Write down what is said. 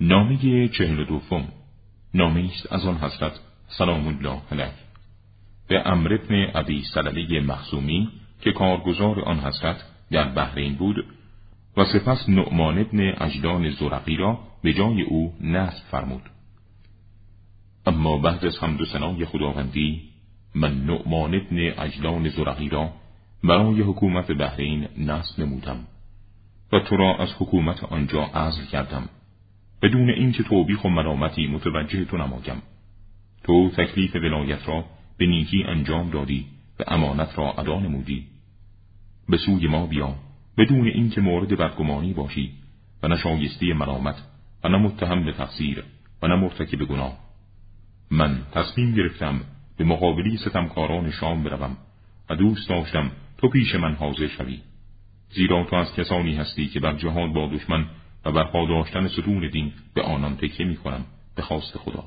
نامه چهل دوم. نامه است از آن حضرت سلام الله علیه. به امر ابن ابی سلله مخزومی که کارگزار آن حضرت در بحرین بود و سپس نعمان ابن اجلان زرقی را به جای او نصب فرمود. اما بعد از حمد و سنای خداوندی من نعمان ابن اجلان زرقی را برای حکومت بحرین نصب نمودم و تو را از حکومت آنجا عزل کردم. بدون اینکه توبیخ و ملامتی متوجه تو نمایم تو تکلیف ولایت را به نیکی انجام دادی و امانت را ادا نمودی. به سوی ما بیا بدون اینکه مورد بدگمانی باشی و نه شایسته ملامت و نه متهم به تقصیر و نه مرتکب گناه. من تصمیم گرفتم به مقابلی ستمکاران شام بروم و دوست داشتم تو پیش من حاضر شوی. زیرا تو از کسانی هستی که بر جهاد با دشمن و بر پاداشتن ستون دین به آنان تکیه می کنم به خواست خدا.